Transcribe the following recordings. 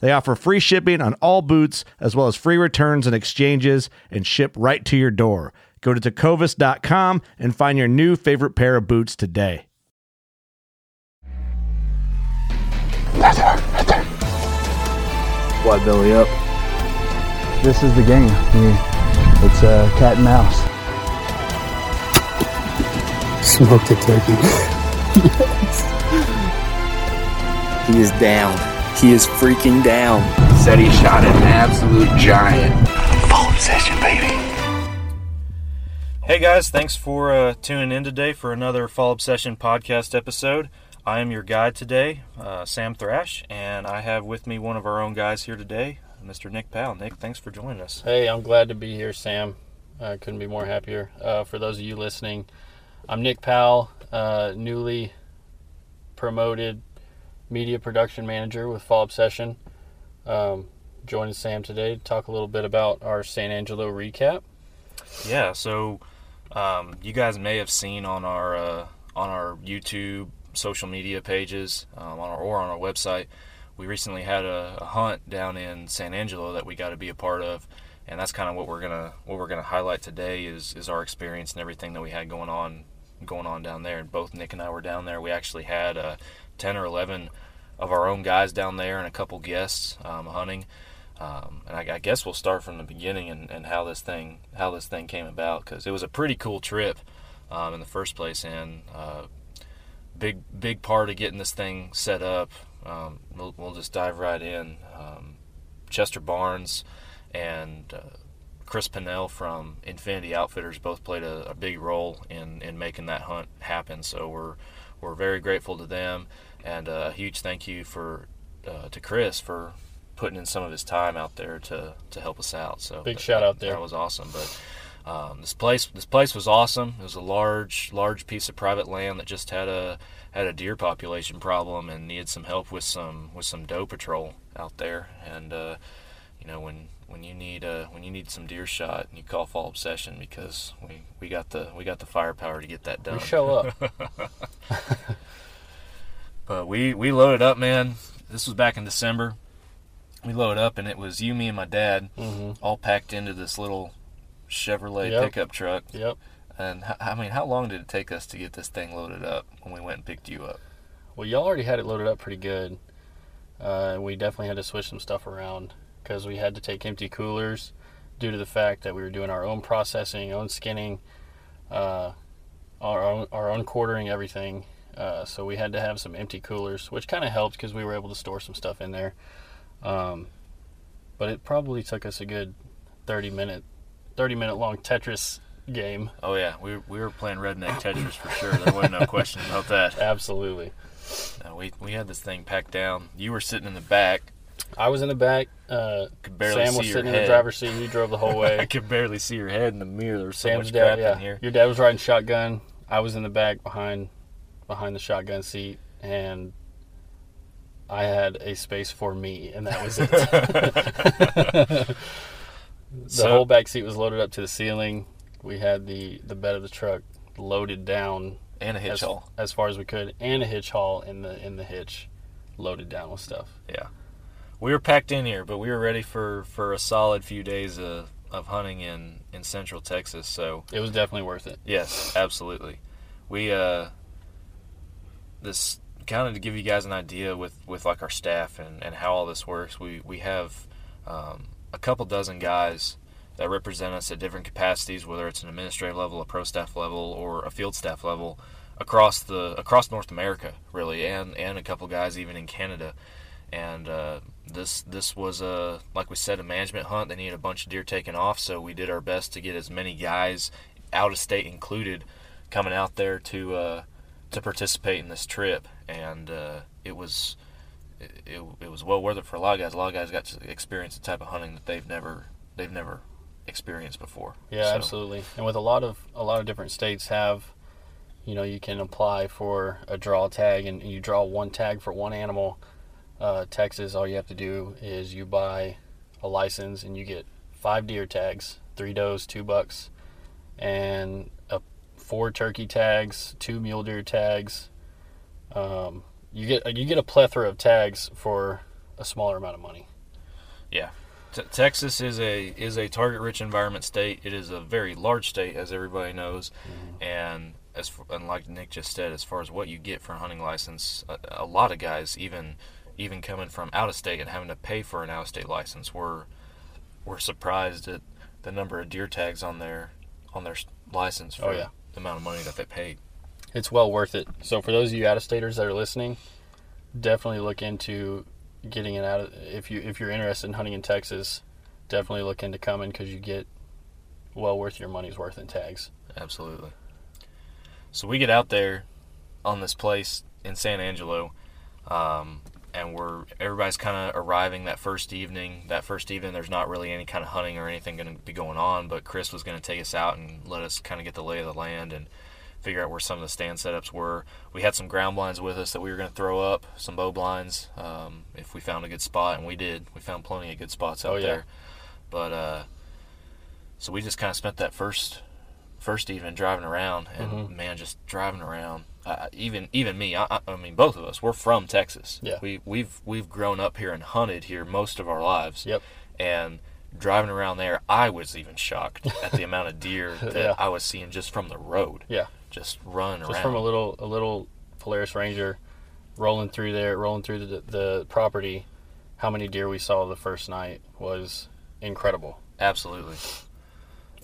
They offer free shipping on all boots, as well as free returns and exchanges, and ship right to your door. Go to tecovas.com and find your new favorite pair of boots today. Why belly up? This is the game. You- It's uh, cat and mouse. Smoked a turkey. He is down. He is freaking down. Said he shot an absolute giant. Fall Obsession, baby. Hey guys, thanks for uh, tuning in today for another Fall Obsession podcast episode. I am your guide today, uh, Sam Thrash, and I have with me one of our own guys here today, Mr. Nick Powell. Nick, thanks for joining us. Hey, I'm glad to be here, Sam. I couldn't be more happier. Uh, for those of you listening, I'm Nick Powell, uh, newly promoted media production manager with Fall Obsession. Um, joining Sam today to talk a little bit about our San Angelo recap. Yeah, so um, you guys may have seen on our uh, on our YouTube social media pages um, on our, or on our website, we recently had a, a hunt down in San Angelo that we got to be a part of, and that's kind of what we're gonna what we're gonna highlight today is is our experience and everything that we had going on going on down there. And both Nick and I were down there. We actually had uh, ten or eleven of our own guys down there and a couple guests um, hunting. Um, and I, I guess we'll start from the beginning and, and how this thing how this thing came about because it was a pretty cool trip um, in the first place and uh, big big part of getting this thing set up. Um, we'll, we'll just dive right in. Um, Chester Barnes and uh, Chris Pinnell from Infinity Outfitters both played a, a big role in, in making that hunt happen. So we're we're very grateful to them, and uh, a huge thank you for uh, to Chris for putting in some of his time out there to, to help us out. So Big that- shout out there. That was awesome. But um, this place this place was awesome. It was a large large piece of private land that just had a had a deer population problem and needed some help with some with some doe patrol out there. And uh, you know when when you need uh, when you need some deer shot, you call Fall Obsession because we, we got the we got the firepower to get that done. We show up. But we we loaded up, man. This was back in December. We loaded up, and it was you, me, and my dad, all packed into this little Chevrolet Mm-hmm. Yep. pickup truck. yep. And h- I mean, how long did it take us to get this thing loaded up when we went and picked you up? Well, y'all already had it loaded up pretty good. Uh, we definitely had to switch some stuff around because we had to take empty coolers due to the fact that we were doing our own processing, own skinning, uh, our own our own quartering everything. Uh, so we had to have some empty coolers, which kind of helped because we were able to store some stuff in there. Um, but it probably took us a good thirty minute, thirty minute long Tetris game. Oh yeah, we we were playing redneck Tetris for sure. There wasn't no question about that. Absolutely. No, we we had this thing packed down. You were sitting in the back. I was in the back. Uh, Could barely Sam was sitting in the driver's seat. He drove the whole way. I could barely see your head in the mirror. There was so Sam's much dad, crap yeah. in here. Your dad was riding shotgun. I was in the back behind behind the shotgun seat, and I had a space for me, and that was it. The So- whole back seat was loaded up to the ceiling. We had the the bed of the truck loaded down and a hitch as, haul. as far as we could, and a hitch haul in the in the hitch, loaded down with stuff. Yeah, we were packed in here, but we were ready for for a solid few days of of hunting in in Central Texas. So It was definitely worth it. Yes, absolutely. We uh this kind of to give you guys an idea with with like our staff and and how all this works. We we have um, a couple dozen guys that represent us at different capacities, whether it's an administrative level, a pro staff level, or a field staff level across the across North America, really, and and a couple guys even in Canada. And uh, this this was a like we said a management hunt. They needed a bunch of deer taken off, so we did our best to get as many guys out of state included coming out there to uh, to participate in this trip. And uh, it was it, it, it was well worth it for a lot of guys. A lot of guys got to experience the type of hunting that they've never they've never experienced before. Yeah, So, absolutely. And with a lot of a lot of different states have, you know, you can apply for a draw tag, and you draw one tag for one animal. Uh, Texas, all you have to do is you buy a license, and you get five deer tags, three does, two bucks, and four turkey tags, two mule deer tags. Um, you get you get a plethora of tags for a smaller amount of money. Yeah, T- Texas is a is a target rich environment state. It is a very large state, as everybody knows, and as and like Nick just said, as far as what you get for a hunting license, a, a lot of guys, even even coming from out of state and having to pay for an out of state license, were were surprised at the number of deer tags on their on their license for Oh, yeah. Amount of money that they paid. it's well worth it. So for those of you out of staters that are listening, definitely look into getting it out of if you if you're interested in hunting in Texas, definitely look into coming because you get well worth your money's worth in tags. Absolutely. So we get out there on this place in San Angelo, um, and we're everybody's kind of arriving that first evening. That first evening, there's not really any kind of hunting or anything going to be going on, but Chris was going to take us out and let us kind of get the lay of the land and figure out where some of the stand setups were. We had some ground blinds with us that we were going to throw up, some bow blinds, um, if we found a good spot, and we did. We found plenty of good spots out Oh, yeah. there. But uh, so we just kind of spent that first first evening driving around, and Mm-hmm. man, just driving around. Uh, even even me, I, I- mean, both of us, we're from Texas. Yeah. We we've we've grown up here and hunted here most of our lives. Yep. And driving around there, I was even shocked at the amount of deer that Yeah. I was seeing just from the road. Yeah, Just running just around. from a little a little Polaris Ranger rolling through there, rolling through the the property. How many deer we saw the first night was incredible. Absolutely.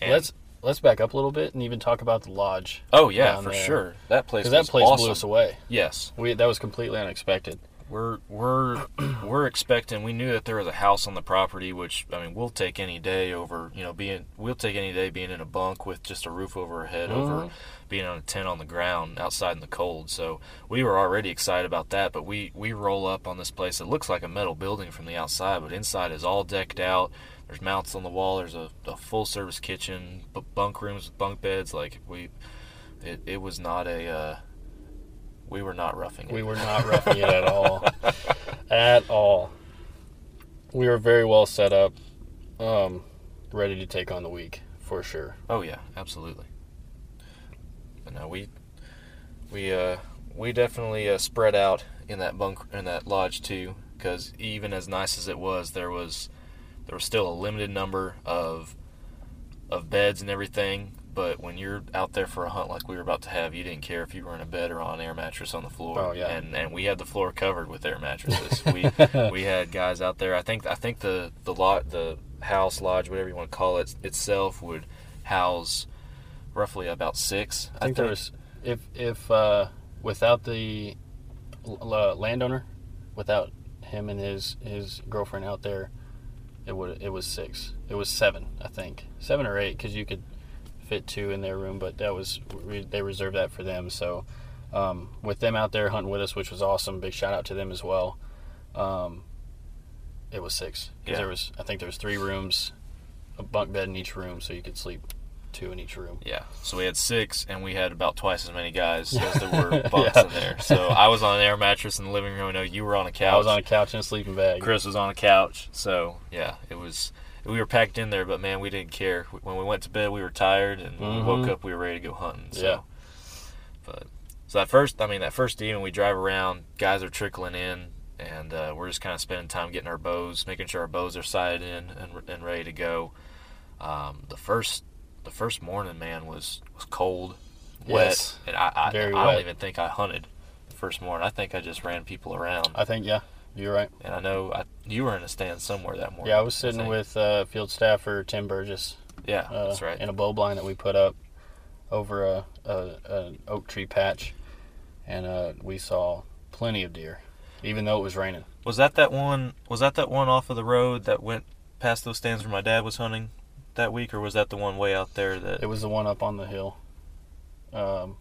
And- let's let's back up a little bit and even talk about the lodge. Oh yeah, for there. sure. That place. That place awesome. blew us away. Yes. We that was completely unexpected. We're we're we're expecting. We knew that there was a house on the property, which I mean, we'll take any day over. You know, being we'll take any day being in a bunk with just a roof over our head, over mm-hmm. being on a tent on the ground outside in the cold. So we were already excited about that. But we we roll up on this place. It looks like a metal building from the outside, but inside is all decked out. There's mounts on the wall. There's a, a full service kitchen, b- bunk rooms, with bunk beds. Like we, it, it was not a. Uh, we were not roughing it. We were not roughing it at all. At all. We were very well set up, um, ready to take on the week for sure. Oh yeah, absolutely. But no, we we uh we definitely uh, spread out in that bunk in that lodge too, because even as nice as it was, there was there was still a limited number of of beds and everything. But when you're out there for a hunt like we were about to have, you didn't care if you were in a bed or on an air mattress on the floor. Oh, yeah. And and we had the floor covered with air mattresses. we we had guys out there. I think I think the the lot the house lodge whatever you want to call it itself would house roughly about six. I think there was if if uh, without the l- landowner, without him and his his girlfriend out there, it would it was six. It was seven, I think, seven or eight, because you could fit two in their room, but that was they reserved that for them. So um, with them out there hunting with us, which was awesome. Big shout out to them as well. Um, it was six because Yeah. there was I think there was three rooms, a bunk bed in each room, so you could sleep two in each room. Yeah, so we had six, and we had about twice as many guys as there were bunks in there. So I was on an air mattress in the living room. I know you were on a couch. I was on a couch in a sleeping bag. Chris was on a couch. So yeah, it was we were packed in there, but man, we didn't care. When we went to bed, we were tired, and when we woke up, we were ready to go hunting. So, Mm-hmm. Yeah. but so that first, I mean, that first evening, we drive around, guys are trickling in, and uh, we're just kind of spending time getting our bows, making sure our bows are sighted in and, and ready to go. Um, the first, the first morning, man, was was cold, wet, Yes. and I, I, I wet. don't even think I hunted the first morning. I think I just ran people around. I think yeah, you're right. And I know I, you were in a stand somewhere that morning. Yeah, I was sitting think. with uh, field staffer Tim Burgess Yeah, uh, that's right. in a bow blind that we put up over a, a an oak tree patch, and uh, we saw plenty of deer, even though it was raining. Was that that one? Was that that one off of the road that went past those stands where my dad was hunting that week, or was that the one way out there that? It was the one up on the hill, um,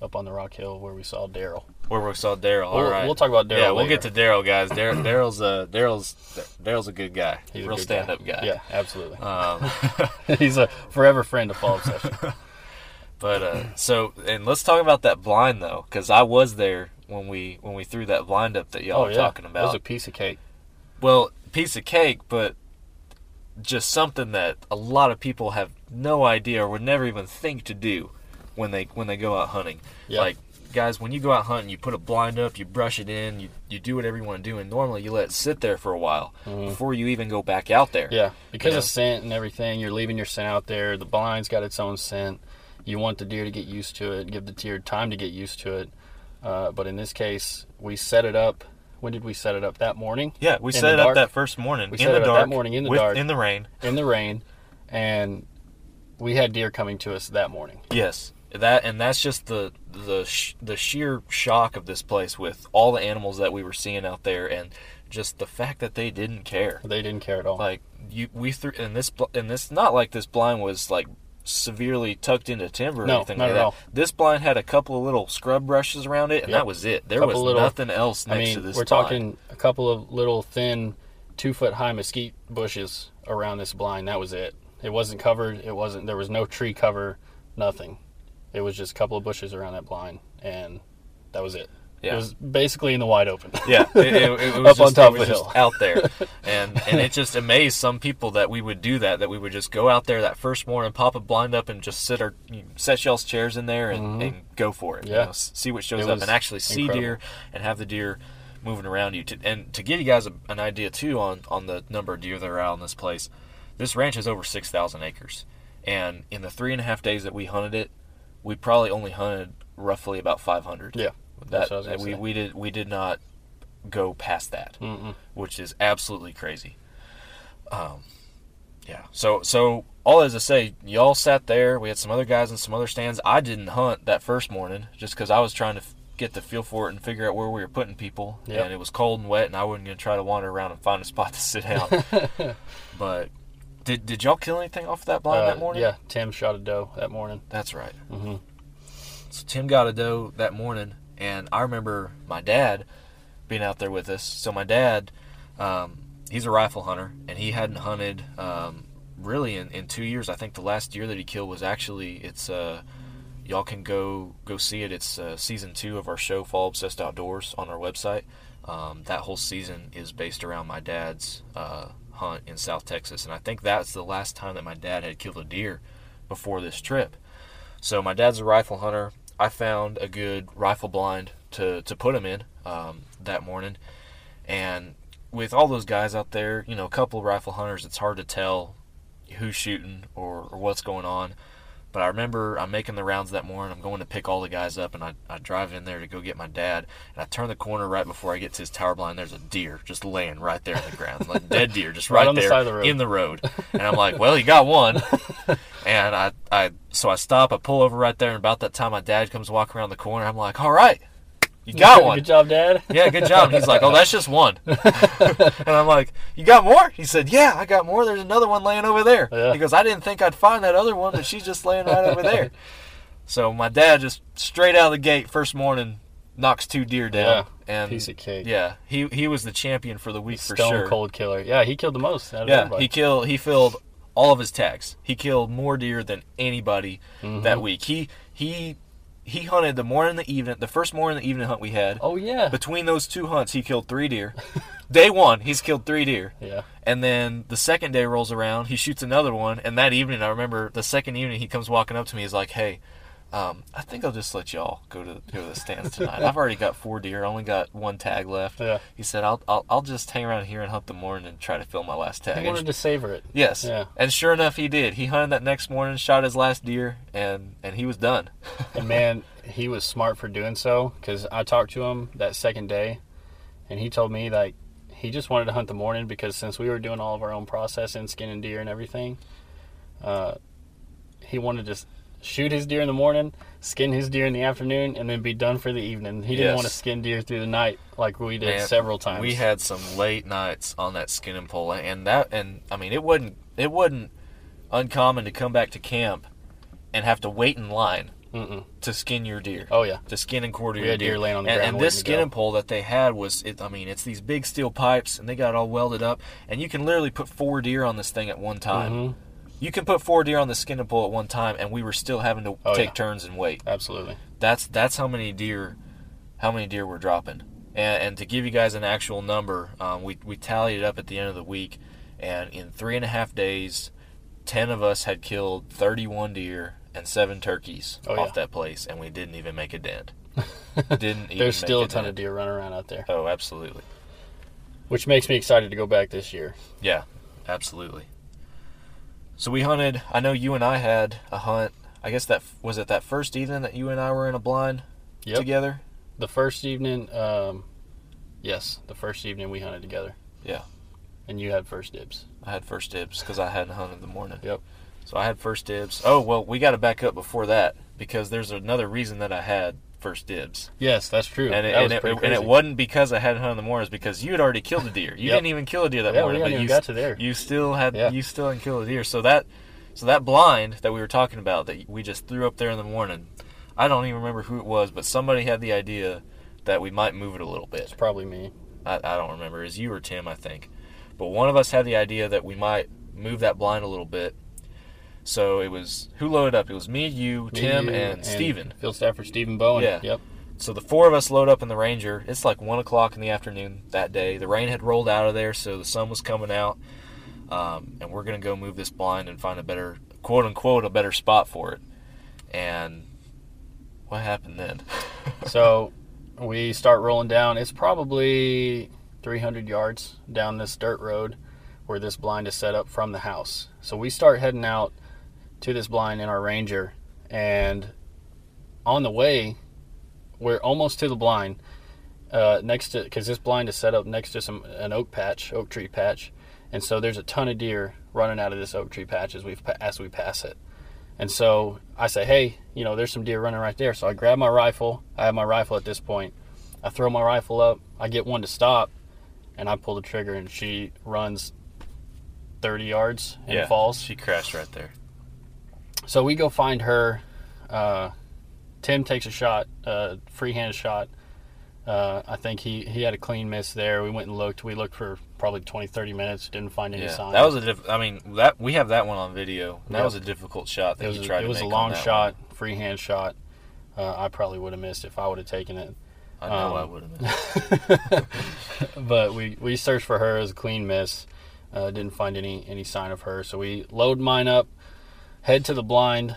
up on the rock hill where we saw Daryl. where we saw Daryl. We'll, All right. we'll talk about Daryl. yeah, we'll later. get to Daryl, guys. Daryl's a Daryl's Daryl's a good guy. He's a real stand-up guy. Yeah, absolutely. Um, He's a forever friend of Fall Obsession. but uh, so, and let's talk about that blind though, because I was there when we when we threw that blind up that y'all oh were yeah, talking It was about. a piece of cake. well, piece of cake, but just something that a lot of people have no idea or would never even think to do when they when they go out hunting. Yeah. Like guys, when you go out hunting, you put a blind up, you brush it in, you you do whatever you want to do, and normally you let it sit there for a while before you even go back out there. Mm-hmm. Yeah, because You know? of scent and everything, you're leaving your scent out there. The blind's got its own scent. You want the deer to get used to it, give the deer time to get used to it. Uh, but in this case, we set it up. When did we set it up? That morning Yeah, we In set it up that first morning We in set the it up that dark, morning in the with- dark. in the rain. in the rain, and we had deer coming to us that morning. Yes, that and that's just the the sh- the sheer shock of this place with all the animals that we were seeing out there, and just the fact that they didn't care. They didn't care at all. Like you, we threw and this and this not like this blind was like severely tucked into timber or No, anything like at that. all. This blind had a couple of little scrub brushes around it, and Yep. that was it. There was little- nothing else I next mean, to this. we're blind. talking a couple of little thin, two foot high mesquite bushes around this blind. That was it. It wasn't covered. It wasn't. There was no tree cover. Nothing. It was just a couple of bushes around that blind, and that was it. Yeah. It was basically in the wide open. Yeah, it, it, it was Up just, on top of the hill. out there, and and it just amazed some people that we would do that. That we would just go out there that first morning, pop a blind up, and just sit our you know, set y'all's chairs in there and, and go for it. you Mm-hmm. Yeah. know, see what shows up, and actually see incredible. deer and have the deer moving around you. To, and to give you guys a, an idea too on on the number of deer that are out in this place, this ranch has over six thousand acres, and in the three and a half days that we hunted it, we probably only hunted roughly about five hundred. Yeah, That, that's what I was we, we did we did not go past that, Mm-mm. which is absolutely crazy. Um, yeah. So so all as I say, y'all sat there. We had some other guys in some other stands. I didn't hunt that first morning just because I was trying to f- get the feel for it and figure out where we were putting people. Yep. And it was cold and wet, and I wasn't gonna try to wander around and find a spot to sit down. but did did y'all kill anything off that blind Uh, that morning? yeah, Tim shot a doe that morning. That's right. Mm-hmm. So Tim got a doe that morning, and I remember my dad being out there with us. So my dad, um, he's a rifle hunter, and he hadn't hunted um, really in, in two years. I think the last deer that he killed was actually it's uh, y'all can go go see it. It's uh, season two of our show, Fall Obsessed Outdoors, on our website. Um, that whole season is based around my dad's uh, hunt in South Texas, and I think that's the last time that my dad had killed a deer before this trip. So my dad's a rifle hunter. I found a good rifle blind to, to put him in um, that morning, and with all those guys out there, you know, a couple of rifle hunters, it's hard to tell who's shooting or, or what's going on. But I remember I'm making the rounds that morning. I'm going to pick all the guys up, and I, I drive in there to go get my dad. And I turn the corner right before I get to his tower blind. There's a deer just laying right there in the ground, like dead deer, just Right right, the there of the in the road. And I'm like, well, you got one. And I, I, so I stop. I pull over right there, and about that time, my dad comes walking around the corner. I'm like, all right, you got one. Good job, Dad. Yeah, good job. He's like, oh, that's just one. and I'm like, you got more? He said, yeah, I got more. There's another one laying over there. Yeah. He goes, I didn't think I'd find that other one, but she's just laying right over there. So my dad just straight out of the gate, first morning, knocks two deer down. Yeah, and piece of cake. Yeah, he he was the champion for the week for Stone sure. cold killer. Yeah, he killed the most. Out of Yeah, everybody. he killed. He filled all of his tags. He killed more deer than anybody Mm-hmm. that week. He he he hunted the morning, and the evening. The first morning, and the evening hunt we had. Oh yeah. Between those two hunts, he killed three deer. day one, he's killed three deer. Yeah. And then the second day rolls around, he shoots another one, and that evening, I remember the second evening, he comes walking up to me, he's like, "Hey, um, I think I'll just let y'all go to go to the stands tonight. I've already got four deer, I only got one tag left." Yeah. He said, "I'll I'll, I'll just hang around here and hunt the morning and try to fill my last tag." He And wanted to savor it. Yes. Yeah. And sure enough, he did. He hunted that next morning, shot his last deer, and and he was done. And man, he was smart for doing so because I talked to him that second day, and he told me like he just wanted to hunt the morning because since we were doing all of our own processing, skinning deer and everything, uh, he wanted to shoot his deer in the morning, skin his deer in the afternoon, and then be done for the evening. He didn't Yes. want to skin deer through the night like we did Man, several times. We had some late nights on that skin and pole, and that, and I mean, it wasn't it wasn't uncommon to come back to camp and have to wait in line Mm-mm. to skin your deer. Oh yeah, to skin and quarter We your had deer laying on the and, ground and this waiting to skin go. and pole that they had was, it, I mean, it's these big steel pipes, and they got it all welded up, and you can literally put four deer on this thing at one time. Mhm. You can put four deer on the skin and pole at one time, and we were still having to Oh, take yeah. turns and wait. absolutely. That's that's how many deer, how many deer we're dropping. And, and to give you guys an actual number, um, we we tallied it up at the end of the week, and in three and a half days, ten of us had killed thirty-one deer and seven turkeys Oh, off yeah. that place, and we didn't even make a dent. didn't. Even There's still a ton dent. of deer running around out there, Oh, absolutely. which makes me excited to go back this year. Yeah, absolutely. So we hunted. I know you and I had a hunt. I guess that was it. That first evening that you and I were in a blind Yep. together. The first evening, um, yes, the first evening we hunted together. Yeah. And you had first dibs. I had first dibs because I hadn't hunted in the morning. Yep. So I had first dibs. Oh well, we got to back up before that because there's another reason that I had first dibs, Yes, that's true. and it, and, it, and it wasn't because I hadn't hunted in the morning. It's because you had already killed a deer. You Yep. didn't even kill a deer that Yeah, morning, but you got to there. you still had Yeah. you still hadn't killed a deer. So that so that blind that we were talking about that we just threw up there in the morning. I don't even remember who it was, but somebody had the idea that we might move it a little bit. It's probably me. I, I don't remember. It was you or Tim, I think. But one of us had the idea that we might move that blind a little bit. So it was who loaded up? It was me, you, Me, Tim, you, and, Steven. Field staffer Stephen Bowen. Yeah. Yep. So the four of us load up in the Ranger. It's like one o'clock in the afternoon that day. The rain had rolled out of there, so the sun was coming out. Um, and we're gonna go move this blind and find a better, quote unquote, a better spot for it. And what happened then? So we start rolling down. It's probably 300 yards down this dirt road where this blind is set up from the house. So we start heading out to this blind in our Ranger, and on the way, we're almost to the blind. Uh, next to, because this blind is set up next to some an oak patch, oak tree patch, and so there's a ton of deer running out of this oak tree patch as we as we pass it. And so I say, hey, you know, there's some deer running right there. So I grab my rifle. I have my rifle at this point. I throw my rifle up. I get one to stop, and I pull the trigger, and she runs 30 yards and falls. She crashed right there. So we go find her. Uh, Tim takes a shot, uh, freehand shot. Uh, I think he, he had a clean miss there. We went and looked. We looked for probably 20, 30 minutes. Didn't find any Yeah, signs. that was a diff- I mean, that we have that one on video. That Yep. was a difficult shot that it was, he tried it was a long shot, one. freehand shot. Uh, I probably would have missed if I would have taken it. I know I um, would have missed. but we, we searched for her as a clean miss. Uh, didn't find any any sign of her. So we load mine up, head to the blind,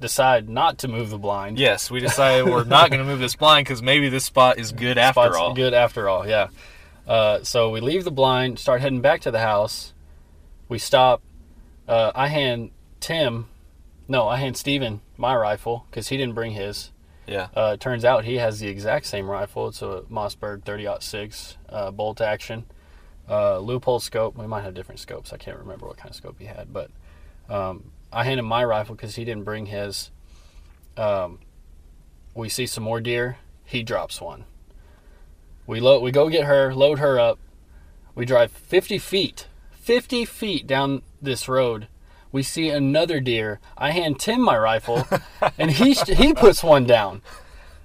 decide not to move the blind. Yes, we decided we're not going to move this blind because maybe this spot is good after Spot's all. good after all. Yeah. Uh, so we leave the blind, start heading back to the house. We stop. Uh, I hand Tim, no, I hand Steven my rifle because he didn't bring his. Yeah. Uh, it turns out he has the exact same rifle. It's a Mossberg 30-06 uh, bolt action, uh, Leupold scope. We might have different scopes. I can't remember what kind of scope he had, but um, I hand him my rifle because he didn't bring his. Um, we see some more deer. He drops one. We load. We go get her. Load her up. We drive 50 feet. 50 feet down this road. We see another deer. I hand Tim my rifle, and he he puts one down.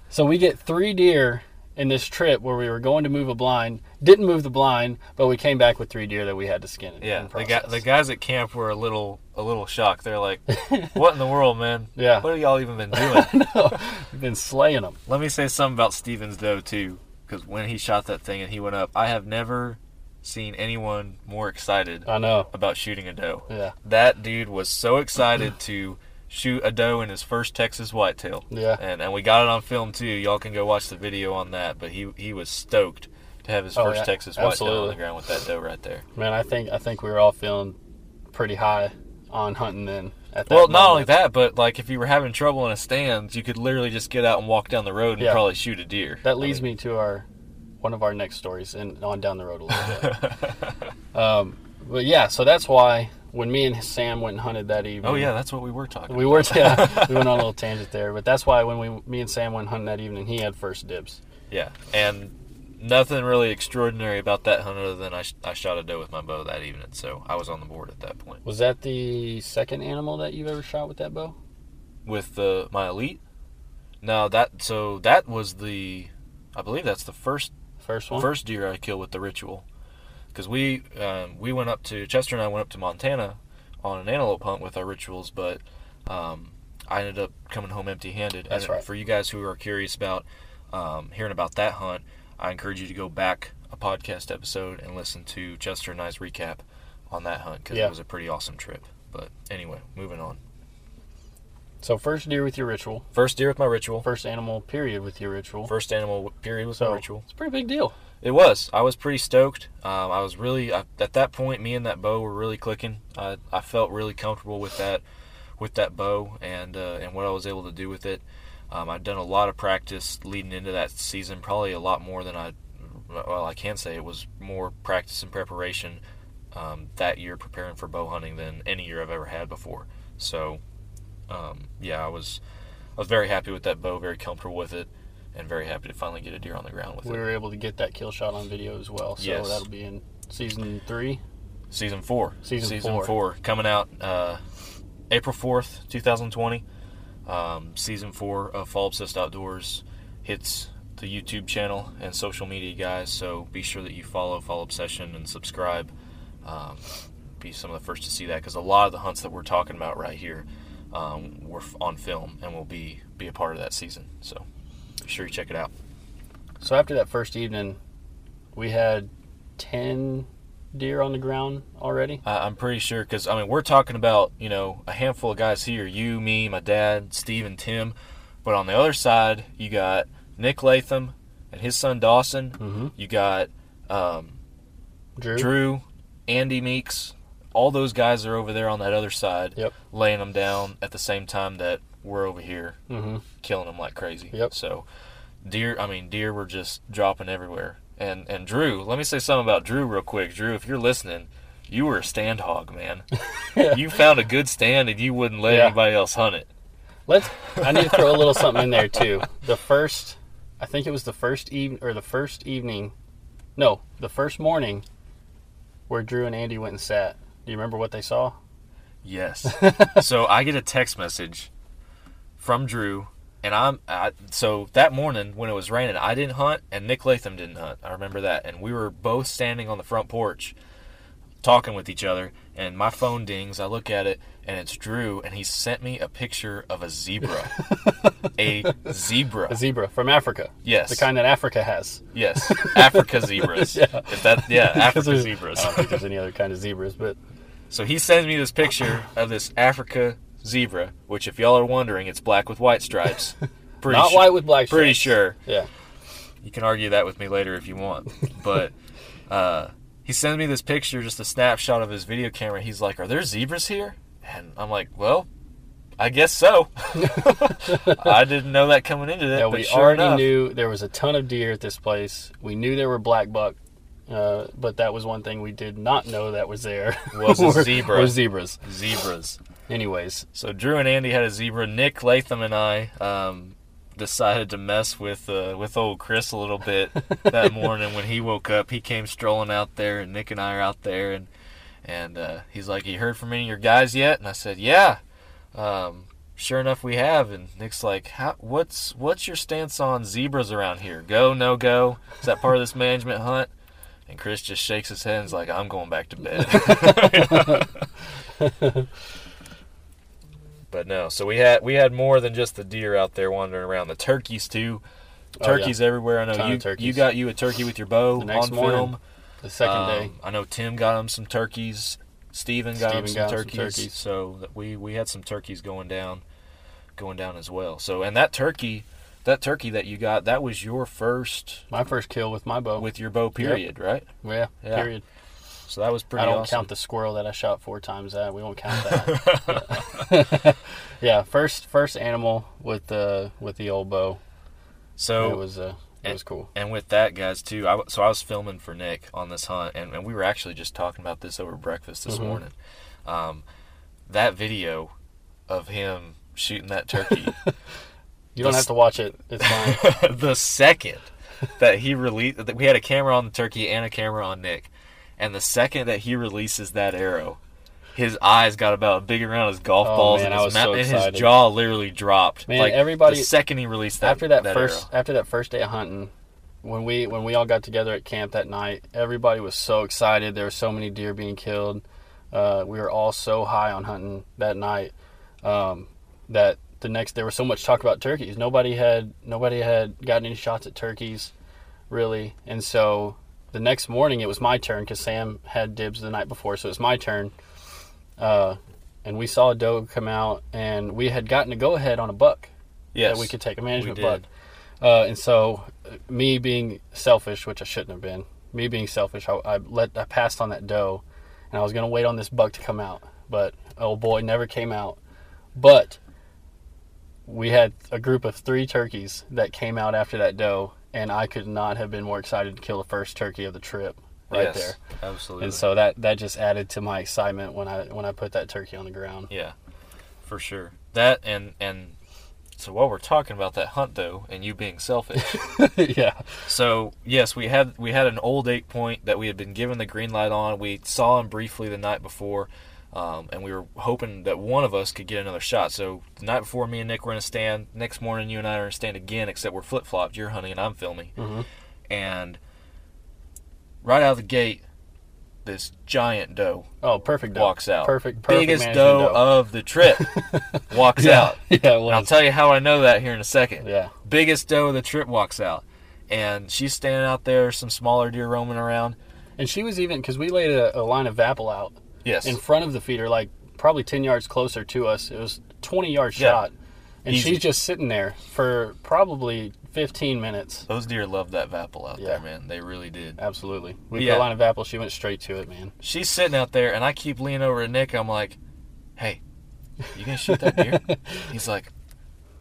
So we get three deer in this trip where we were going to move a blind. Didn't move the blind, but we came back with three deer that we had to skin. and- Yeah, and the guy, the guys at camp were a little a little shocked. They're like, "What in the world, man? Yeah. what have y'all even been doing?" We've been slaying them. Let me say something about Steven's though too, because when he shot that thing and he went up, I have never seen anyone more excited I know. about shooting a doe. Yeah. That dude was so excited to shoot a doe in his first Texas whitetail. Yeah. And and we got it on film too. Y'all can go watch the video on that. But he he was stoked to have his Oh, first yeah. Texas whitetail on the ground with that doe right there. Man, I think I think we were all feeling pretty high on hunting then. At that Well, not only that, but like if you were having trouble in a stand, you could literally just get out and walk down the road and Yeah. probably shoot a deer. That leads me to our one of our next stories and on down the road a little bit. um, but yeah, so that's why when me and Sam went and hunted that evening. Oh yeah, that's what we were talking. we were yeah, we went on a little tangent there, but that's why when we me and Sam went hunting that evening, he had first dibs. Yeah, and nothing really extraordinary about that hunt other than I, sh- I shot a doe with my bow that evening, so I was on the board at that point. Was that the second animal that you've ever shot with that bow? With the my elite, no, that so that was the, I believe that's the first First one. first deer I killed with the ritual, because we um, we went up to Chester and I went up to Montana on an antelope hunt with our rituals, but um, I ended up coming home empty-handed. That's and right. For you guys who are curious about um, hearing about that hunt, I encourage you to go back a podcast episode and listen to Chester and I's recap on that hunt because Yeah. it was a pretty awesome trip. But anyway, moving on. So first deer with your ritual. First deer with my ritual. First animal period with your ritual. First animal period with so my ritual. It's a pretty big deal. It was. I was pretty stoked. Um, I was really I, at that point. Me and that bow were really clicking. I, I felt really comfortable with that, with that bow and uh, and what I was able to do with it. Um, I'd done a lot of practice leading into that season, probably a lot more than I. Well, I can say it was more practice and preparation um, that year preparing for bow hunting than any year I've ever had before. So, um, yeah, I was I was very happy with that bow, very comfortable with it, and very happy to finally get a deer on the ground with We it. We were able to get that kill shot on video as well. So Yes. that'll be in season three. Season four. Season four. four. coming out uh, April fourth, two thousand twenty. Um, season four of Fall Obsessed Outdoors hits the YouTube channel and social media, guys. So be sure that you follow Fall Obsession and subscribe. Um, be some of the first to see that because a lot of the hunts that we're talking about right here um, were on film and will be be a part of that season. So sure you check it out. So after that first evening, we had ten deer on the ground already. I- I'm pretty sure because I mean we're talking about you know a handful of guys here, you, me, my dad, Steve, and Tim, but on the other side you got Nick Latham and his son Dawson. Mm-hmm. You got um, Drew. Drew, Andy Meeks. All those guys are over there on that other side, Yep. laying them down at the same time that we're over here Mm-hmm. killing them like crazy. Yep. So deer, I mean deer were just dropping everywhere. And and Drew, let me say something about Drew real quick. Drew, if you're listening, you were a stand hog, man. You found a good stand and you wouldn't let Yeah. anybody else hunt it. Let's. I need to throw a little something in there too. The first, I think it was the first evening or the first evening, no, the first morning, where Drew and Andy went and sat. Do you remember what they saw? Yes. so I get a text message from Drew, and I'm I, so that morning when it was raining, I didn't hunt, and Nick Latham didn't hunt. I remember that, and we were both standing on the front porch, talking with each other. And my phone dings. I look at it, and it's Drew, and he sent me a picture of a zebra, a zebra. A zebra from Africa. Yes. The kind that Africa has. Yes, Africa zebras. Yeah. If that, yeah, Africa zebras. I don't think there's any other kind of zebras, but So he sends me this picture of this Africa zebra, which, if y'all are wondering, it's black with white stripes. Pretty not su- white with black. Pretty stripes. sure. Yeah. You can argue that with me later if you want. But uh, he sends me this picture, just a snapshot of his video camera. He's like, "Are there zebras here?" And I'm like, "Well, I guess so." I didn't know that coming into that. Yeah, we sure already enough- knew there was a ton of deer at this place. We knew there were black buck, uh, but that was one thing we did not know that was there. Was a Were- zebra. were zebras. zebras. Anyways, So Drew and Andy had a zebra. Nick Latham and I um, decided to mess with uh, with old Chris a little bit that morning when he woke up. He came strolling out there, and Nick and I are out there, and and uh, he's like, "You heard from any of your guys yet?" And I said, "Yeah." Um, sure enough, we have. And Nick's like, How, "What's what's your stance on zebras around here? Go, no go? Is that part of this management hunt?" And Chris just shakes his head and is like, "I'm going back to bed." But no, so we had we had more than just the deer out there wandering around. The turkeys too Oh, turkeys everywhere. I know you you got you a turkey with your bow The next on morning, film. The second Um, day. I know Tim got him some turkeys. Steven got him some got him some turkeys. turkeys. So that we we had some turkeys going down, going down as well. So and that turkey, that turkey that you got, that was your first My first kill with my bow. with your bow. Period. Right. yeah, Yeah. period. So that was pretty I don't awesome. count the squirrel that I shot four times at. We won't count that. yeah, first first animal with the with the old bow. so it was uh, it and- was cool. And with that, guys, too. I, w- so I was filming for Nick on this hunt, and, and we were actually just talking about this over breakfast this Mhm. morning. Um, that video of him shooting that turkey, You don't the have to watch it. It's fine. the second that he released, that we had a camera on the turkey and a camera on Nick, and the second that he releases that arrow, his eyes got about big around his golf Oh, balls, man, and, I his, was so and his jaw literally dropped. Man, like everybody- the second he released that after that, that first arrow. after that first day of hunting, when we when we all got together at camp that night, everybody was so excited. There were so many deer being killed. Uh, we were all so high on hunting that night um, that the next there was so much talk about turkeys. Nobody had nobody had gotten any shots at turkeys, really, and so the next morning it was my turn because Sam had dibs the night before, so it was my turn. Uh, and we saw a doe come out, and we had gotten a go ahead on a buck yes, that we could take a management buck. Uh, and so, uh, me being selfish, which I shouldn't have been, me being selfish, I, I let I passed on that doe, and I was gonna wait on this buck to come out, but oh boy, never came out. But we had a group of three turkeys that came out after that doe, and I could not have been more excited to kill the first turkey of the trip right Yes, there. absolutely. And so that that just added to my excitement when I when I put that turkey on the ground. Yeah, for sure. That and and so while we're talking about that hunt though, and you being selfish, yeah. so yes, we had we had an old eight point that we had been given the green light on. We saw him briefly the night before, um, and we were hoping that one of us could get another shot. So the night before, me and Nick were in a stand. Next morning, you and I are in a stand again, except we're flip flopped. You're hunting and I'm filming, Mhm. and right out of the gate, this giant doe Oh, perfect doe. walks out. Perfect. perfect biggest management doe, of the trip walks yeah. out. Yeah, I'll tell you how I know that here in a second. Yeah. Biggest doe of the trip walks out, and she's standing out there. Some smaller deer roaming around. And she was even because we laid a, a line of apple out Yes, in front of the feeder, like probably ten yards closer to us. It was twenty yard Yeah. shot, and Easy. she's just sitting there for probably fifteen minutes. those deer loved that vapple out Yeah. there, man. They really did. Absolutely, we Yeah. put a line of apple. She went straight to it, man. She's sitting out there, and I keep leaning over to Nick. I'm like, "Hey, you gonna shoot that deer?" He's like,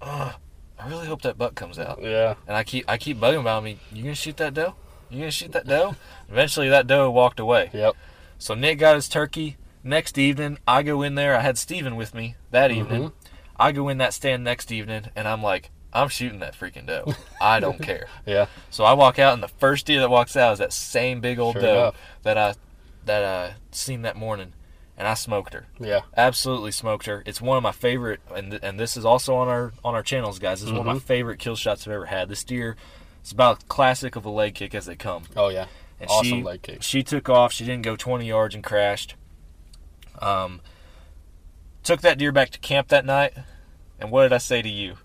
"Uh, I really hope that buck comes out." Yeah, And I keep I keep bugging about me. You gonna shoot that doe? You gonna shoot that doe? Eventually, that doe walked away. yep, So Nick got his turkey. Next evening, I go in there. I had Steven with me that evening. I go in that stand next evening, and I'm like, I'm shooting that freaking doe. I don't care. yeah, So I walk out, and the first deer that walks out is that same big old Sure doe enough. that I that I seen that morning, and I smoked her. yeah. Absolutely smoked her. It's one of my favorite, and th- and this is also on our on our channels, guys. This is one of my Mhm. favorite kill shots I've ever had. This deer, it's about classic of a leg kick as they come. Oh yeah, And awesome she, leg kick. She took off. She didn't go 20 yards and crashed. Um, took that deer back to camp that night. And what did I say to you?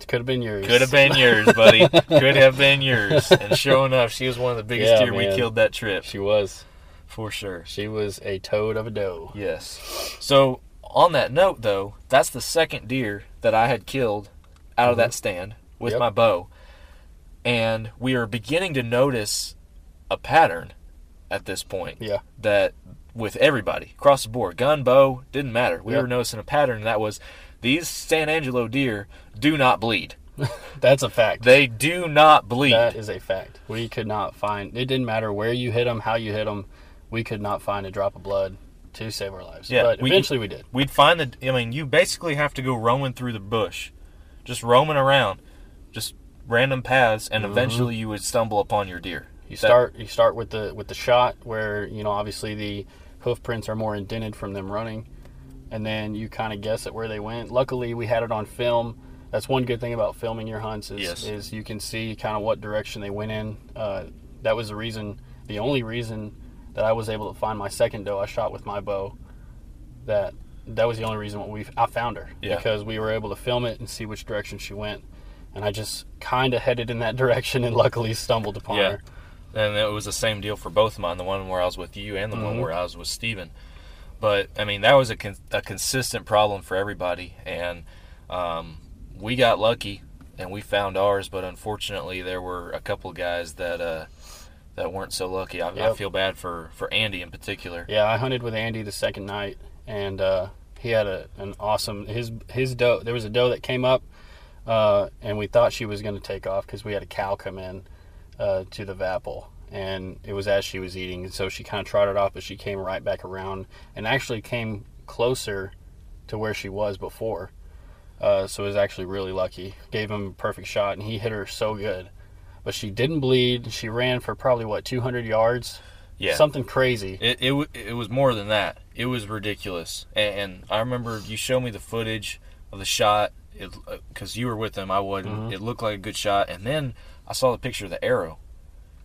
It could have been yours. Could have been yours, buddy. Could have been yours. And sure enough, she was one of the biggest Yeah, deer we killed that trip, She was. for sure. She was a toad of a doe. Yes. So on that note, though, that's the second deer that I had killed out of that stand with Yep. my bow, and we are beginning to notice a pattern at this point. Yeah. That with everybody across the board, gun, bow, didn't matter. We were noticing a pattern, that was these San Angelo deer do not bleed. That's a fact. They do not bleed. That is a fact. We could not find. It didn't matter where you hit them, how you hit them. We could not find a drop of blood to save our lives. Yeah, but we- eventually we did. We'd find the. I mean, you basically have to go roaming through the bush, just roaming around, just random paths, and mm-hmm. eventually you would stumble upon your deer. You That- start. You start with the with the shot where you know obviously the hoof prints are more indented from them running, and then you kind of guess at where they went. Luckily, we had it on film. That's one good thing about filming your hunts is Yes. is you can see kind of what direction they went in. Uh, that was the reason, the only reason that I was able to find my second doe I shot with my bow. That that was the only reason we I found her Yeah. because we were able to film it and see which direction she went, and I just kind of headed in that direction and luckily stumbled upon Yeah. her. And it was the same deal for both of mine the one where I was with you and the one Mhm. where I was with Steven. But I mean, that was a, con- a consistent problem for everybody, and um, we got lucky and we found ours. But unfortunately, there were a couple of guys that uh, that weren't so lucky. I, I feel bad for for Andy in particular. Yeah, I hunted with Andy the second night, and uh, he had a, an awesome his his doe. There was a doe that came up, uh, and we thought she was going to take off because we had a cow come in uh, to the vapple, and it was as she was eating, and so she kind of trotted off, but she came right back around and actually came closer to where she was before. Uh, so it was actually really lucky. Gave him a perfect shot, and he hit her so good. But she didn't bleed. She ran for probably what 200 yards, Yeah, something crazy. It, it it was more than that. It was ridiculous. And, and I remember you showed me the footage of the shot because you were with them. I wasn't. Mm-hmm. It looked like a good shot. And then I saw the picture of the arrow,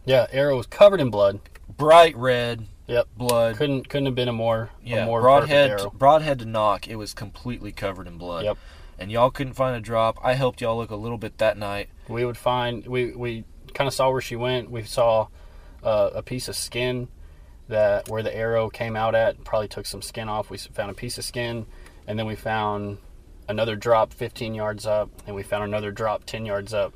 Yeah, arrow was covered in blood. bright red Yep. blood. Couldn't couldn't have been a more yeah, a more broadhead broadhead to nock. It was completely covered in blood. Yep. And y'all couldn't find a drop. I helped y'all look a little bit that night. We would find we we kind of saw where she went. We saw uh, a piece of skin that where the arrow came out at. Probably took some skin off. We found a piece of skin, and then we found another drop 15 yards up, and we found another drop 10 yards up.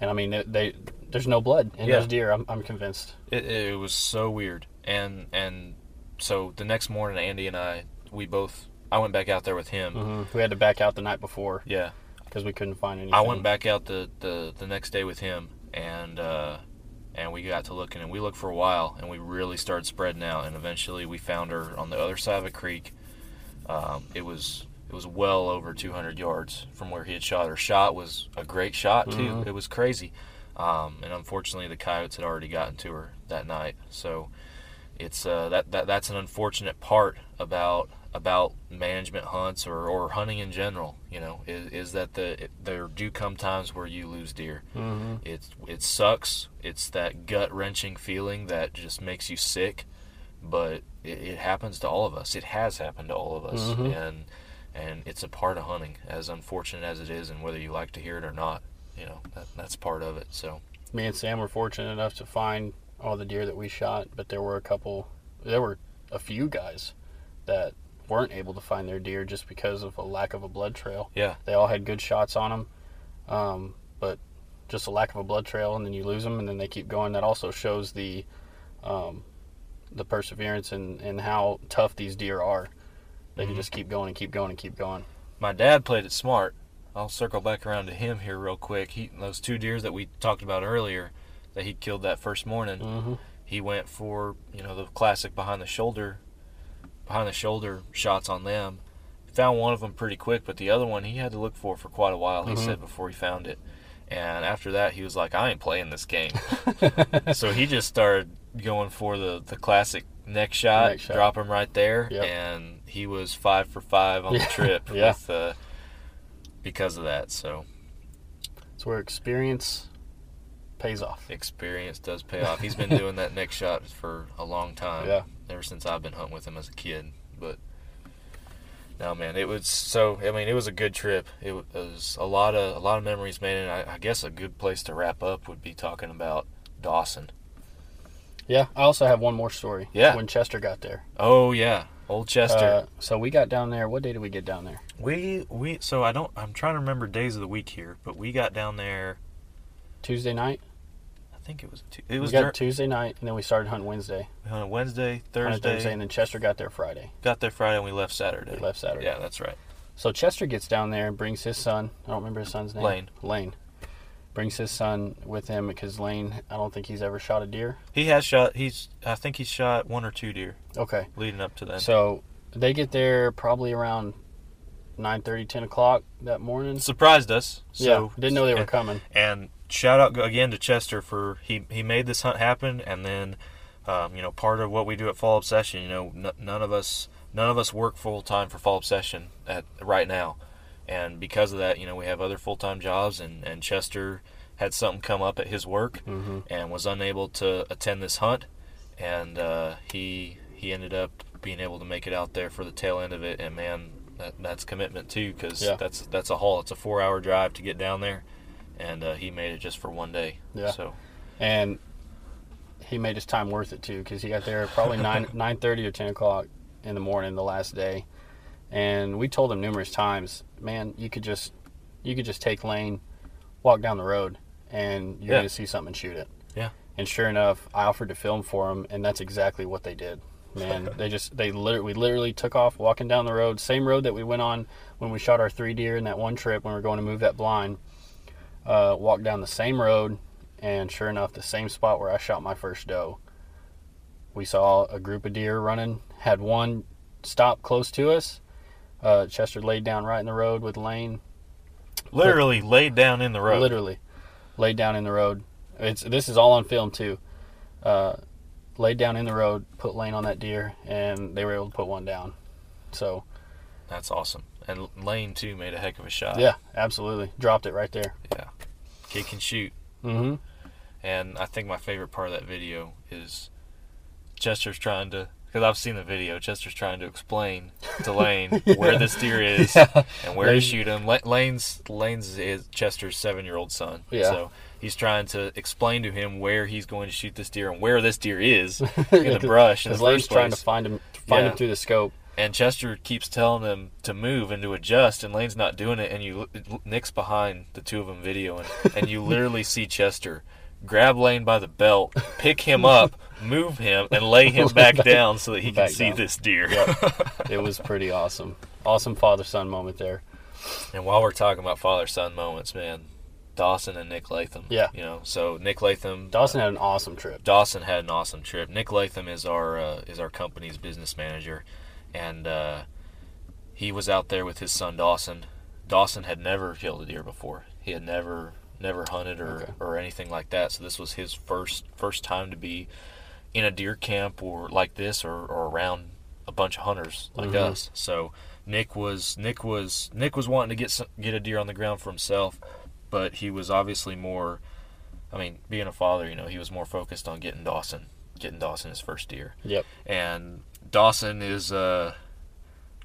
And I mean, they, they there's no blood in Yeah. those deer. I'm, I'm convinced. It, it was so weird. And and so the next morning, Andy and I, we both. I went back out there with him. hmm We had to back out the night before Yeah. because we couldn't find anything. I went back out the, the, the next day with him, and uh, and we got to looking, and we looked for a while, and we really started spreading out, and eventually we found her on the other side of a creek. Um, it was it was well over 200 yards from where he had shot. Her shot was a great shot too. Mhm. It was crazy, um, and unfortunately the coyotes had already gotten to her that night. So it's uh, that, that that's an unfortunate part about about management hunts or, or hunting in general. You know, is, is that the it, there do come times where you lose deer. hmm It's it sucks. It's that gut wrenching feeling that just makes you sick, but it, it happens to all of us. It has happened to all of us, Mhm. and and it's a part of hunting, as unfortunate as it is, and whether you like to hear it or not, you know that, that's part of it. So me and Sam were fortunate enough to find all the deer that we shot, but there were a couple, there were a few guys that weren't able to find their deer just because of a lack of a blood trail. yeah, They all had good shots on them, um, but just a lack of a blood trail, and then you lose them, and then they keep going. That also shows the um, the perseverance and, and how tough these deer are. They can just keep going and keep going and keep going. my dad played it smart. I'll circle back around to him here real quick. He those two deers that we talked about earlier that he killed that first morning. Mm-hmm. he went for you know the classic behind the shoulder behind the shoulder shots on them found one of them pretty quick but the other one he had to look for for quite a while he Mhm. said before he found it and after that he was like i ain't playing this game so he just started going for the the classic neck shot, Neck shot. drop him right there Yep. and he was five for five on the trip Yeah. with uh, because of that so It's where experience pays off. experience does pay off. He's been doing that neck shot for a long time. Yeah. Ever since I've been hunting with him as a kid. But no, man, it was so. I mean, it was a good trip. It was a lot of a lot of memories made, and I, I guess a good place to wrap up would be talking about Dawson. Yeah, I also have one more story. Yeah. When Chester got there. Oh yeah, old Chester. Uh, so we got down there. What day did we get down there? we we so I don't. I'm trying to remember days of the week here, but we got down there. Tuesday night. I think it was it was we got dur- Tuesday night, and then we started hunting Wednesday. we hunted Wednesday, Hunted Thursday, Thursday, and then Chester got there Friday. got there Friday, and we left Saturday. We left Saturday. Yeah, that's right. So Chester gets down there and brings his son. I don't remember his son's name. Lane. Lane. Brings his son with him because Lane, I don't think he's ever shot a deer. He has shot. He's. I think he's shot one or two deer Okay. leading up to that. So they get there probably around 9.30, 10 o'clock that morning. surprised us. So yeah. Didn't know they were and, coming. and shout out again to Chester for he he made this hunt happen, and then um, you know part of what we do at Fall Obsession. You know, n- none of us none of us work full time for Fall Obsession at right now, and because of that, you know, we have other full time jobs, and and Chester had something come up at his work hmm and was unable to attend this hunt, and uh, he he ended up being able to make it out there for the tail end of it. And man, that, that's commitment too, because Yeah. that's that's a haul. It's a four hour drive to get down there, and uh, he made it just for one day. Yeah. So and he made his time worth it too because he got there probably nine nine thirty or ten o'clock in the morning the last day, and we told him numerous times, man, you could just you could just take lane, walk down the road, and you're Yeah. gonna see something and shoot it. Yeah. And sure enough, I offered to film for them, and that's exactly what they did. Man, they just they literally we literally took off walking down the road, same road that we went on when we shot our three deer in that one trip when we were going to move that blind. Uh, walked down the same road, and sure enough, the same spot where I shot my first doe. We saw a group of deer running. Had one stop close to us. Uh, Chester laid down right in the road with Lane. literally laid down in the road. Literally laid down in the road. It's this is all on film too. Uh, laid down in the road, put Lane on that deer, and they were able to put one down. So That's awesome. And Lane too made a heck of a shot. yeah, absolutely dropped it right there. Yeah. Kid can shoot. Mm-hmm. And I think my favorite part of that video is Chester's trying to, because I've seen the video, Chester's trying to explain to Lane where this deer is and where to shoot him. Lane's Lane's is Chester's seven year old son. Yeah. So he's trying to explain to him where he's going to shoot this deer and where this deer is in the brush Because Lane's trying to find him, find Yeah. him through the scope. And Chester keeps telling him to move and to adjust, and Lane's not doing it. And you, Nick's behind the two of them videoing, and you literally see Chester grab Lane by the belt, pick him up, move him, and lay him back down so that he can Back see down. this deer. It was pretty awesome. Awesome father son moment there. And while we're talking about father son moments, man, Dawson and Nick Latham. Yeah. You know, so Nick Latham. Dawson had an awesome trip. Dawson had an awesome trip. Nick Latham is our uh, is our company's business manager, and uh, he was out there with his son Dawson. Dawson had never killed a deer before. He had never never hunted or, Okay. or anything like that. So this was his first first time to be in a deer camp or like this or, or around a bunch of hunters like Mhm. us. So Nick was Nick was Nick was wanting to get some, get a deer on the ground for himself, but he was obviously more. I mean, being a father, you know, he was more focused on getting Dawson, getting Dawson his first deer. Yep. And Dawson is uh,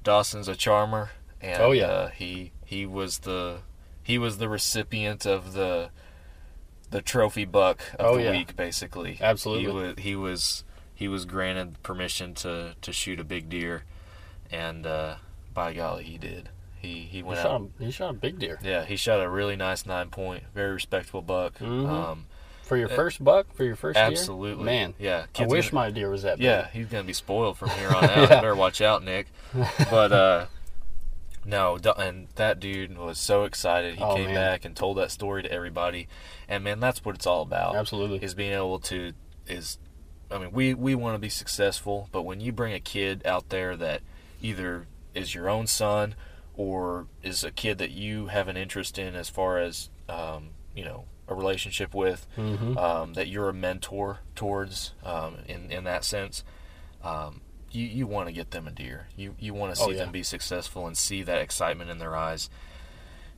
Dawson's a charmer, and Oh, yeah. uh, he he was the he was the recipient of the the trophy buck of Oh, the yeah. week, basically. Absolutely. He was he was he was granted permission to to shoot a big deer, and uh, by golly, he did. He he He went shot, out. a, he shot a big deer. Yeah, he shot a really nice nine point, very respectable buck. Mhm. Um, For your first buck, for your first deer? absolutely, Man, Yeah, I wish gonna- my deer was that big. Yeah, he's gonna be spoiled from here on out. Yeah. Better watch out, Nick. But uh, no, and that dude was so excited. He Oh, came man. back and told that story to everybody, and man, that's what it's all about. Absolutely. is being able to is, I mean, we we want to be successful, but when you bring a kid out there that either is your own son or is a kid that you have an interest in as far as um, you know a relationship with Mhm. um, that you're a mentor towards um, in in that sense. Um, you you want to get them a deer. You you want to Oh, see yeah. them be successful and see that excitement in their eyes.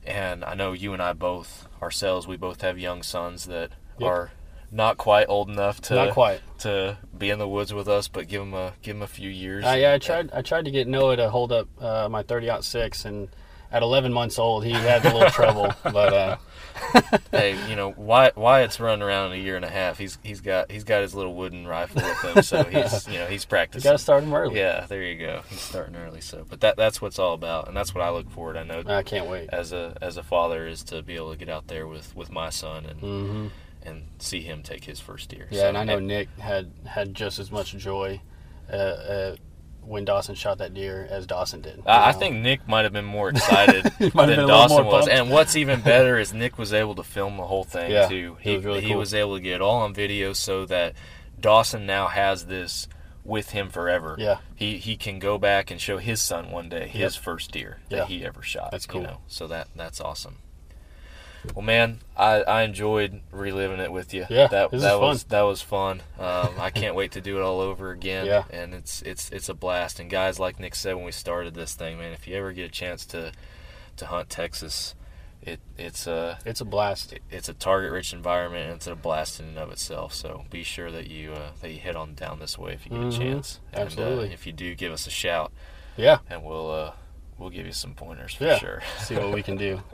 And I know you and I both ourselves we both have young sons that Yep. are not quite old enough to Not quite. to be in the woods with us, but give them a give them a few years. Uh, yeah, I tried. I tried to get Noah to hold up uh, my 30 aught six, and at 11 months old, he had a little trouble. But uh, hey, you know Wyatt, Wyatt's running around a year and a half. He's he's got he's got his little wooden rifle with him, so he's you know he's you practicing. got to start him early. Yeah, there you go. He's starting early, so but that that's what's all about, and that's what I look forward. I know I can't wait. as a as a father is to be able to get out there with with my son and hmm and see him take his first deer. Yeah, So, and I know Nick had had just as much joy uh, uh, when Dawson shot that deer as Dawson did. I, I think Nick might have been more excited than might have been a little Dawson was. And what's even better is Nick was able to film the whole thing Yeah, too. He was really he cool. was able to get it all on video so that Dawson now has this with him forever. Yeah. He he can go back and show his son one day his Yep. first deer Yeah. that he ever shot. That's you cool. know? So that that's awesome. Well, man, I, I enjoyed reliving it with you. Yeah, that that fun. was that was fun. Um, I can't wait to do it all over again. Yeah. and it's it's it's a blast. And guys, like Nick said when we started this thing, man, if you ever get a chance to to hunt Texas, it it's a it's a blast. it's a target rich environment and it's a blast in and of itself. So be sure that you uh, that you head on down this way if you get Mhm, a chance. And, absolutely. Uh, if you do, give us a shout Yeah, and we'll uh, we'll give you some pointers for Yeah. sure. see what we can do.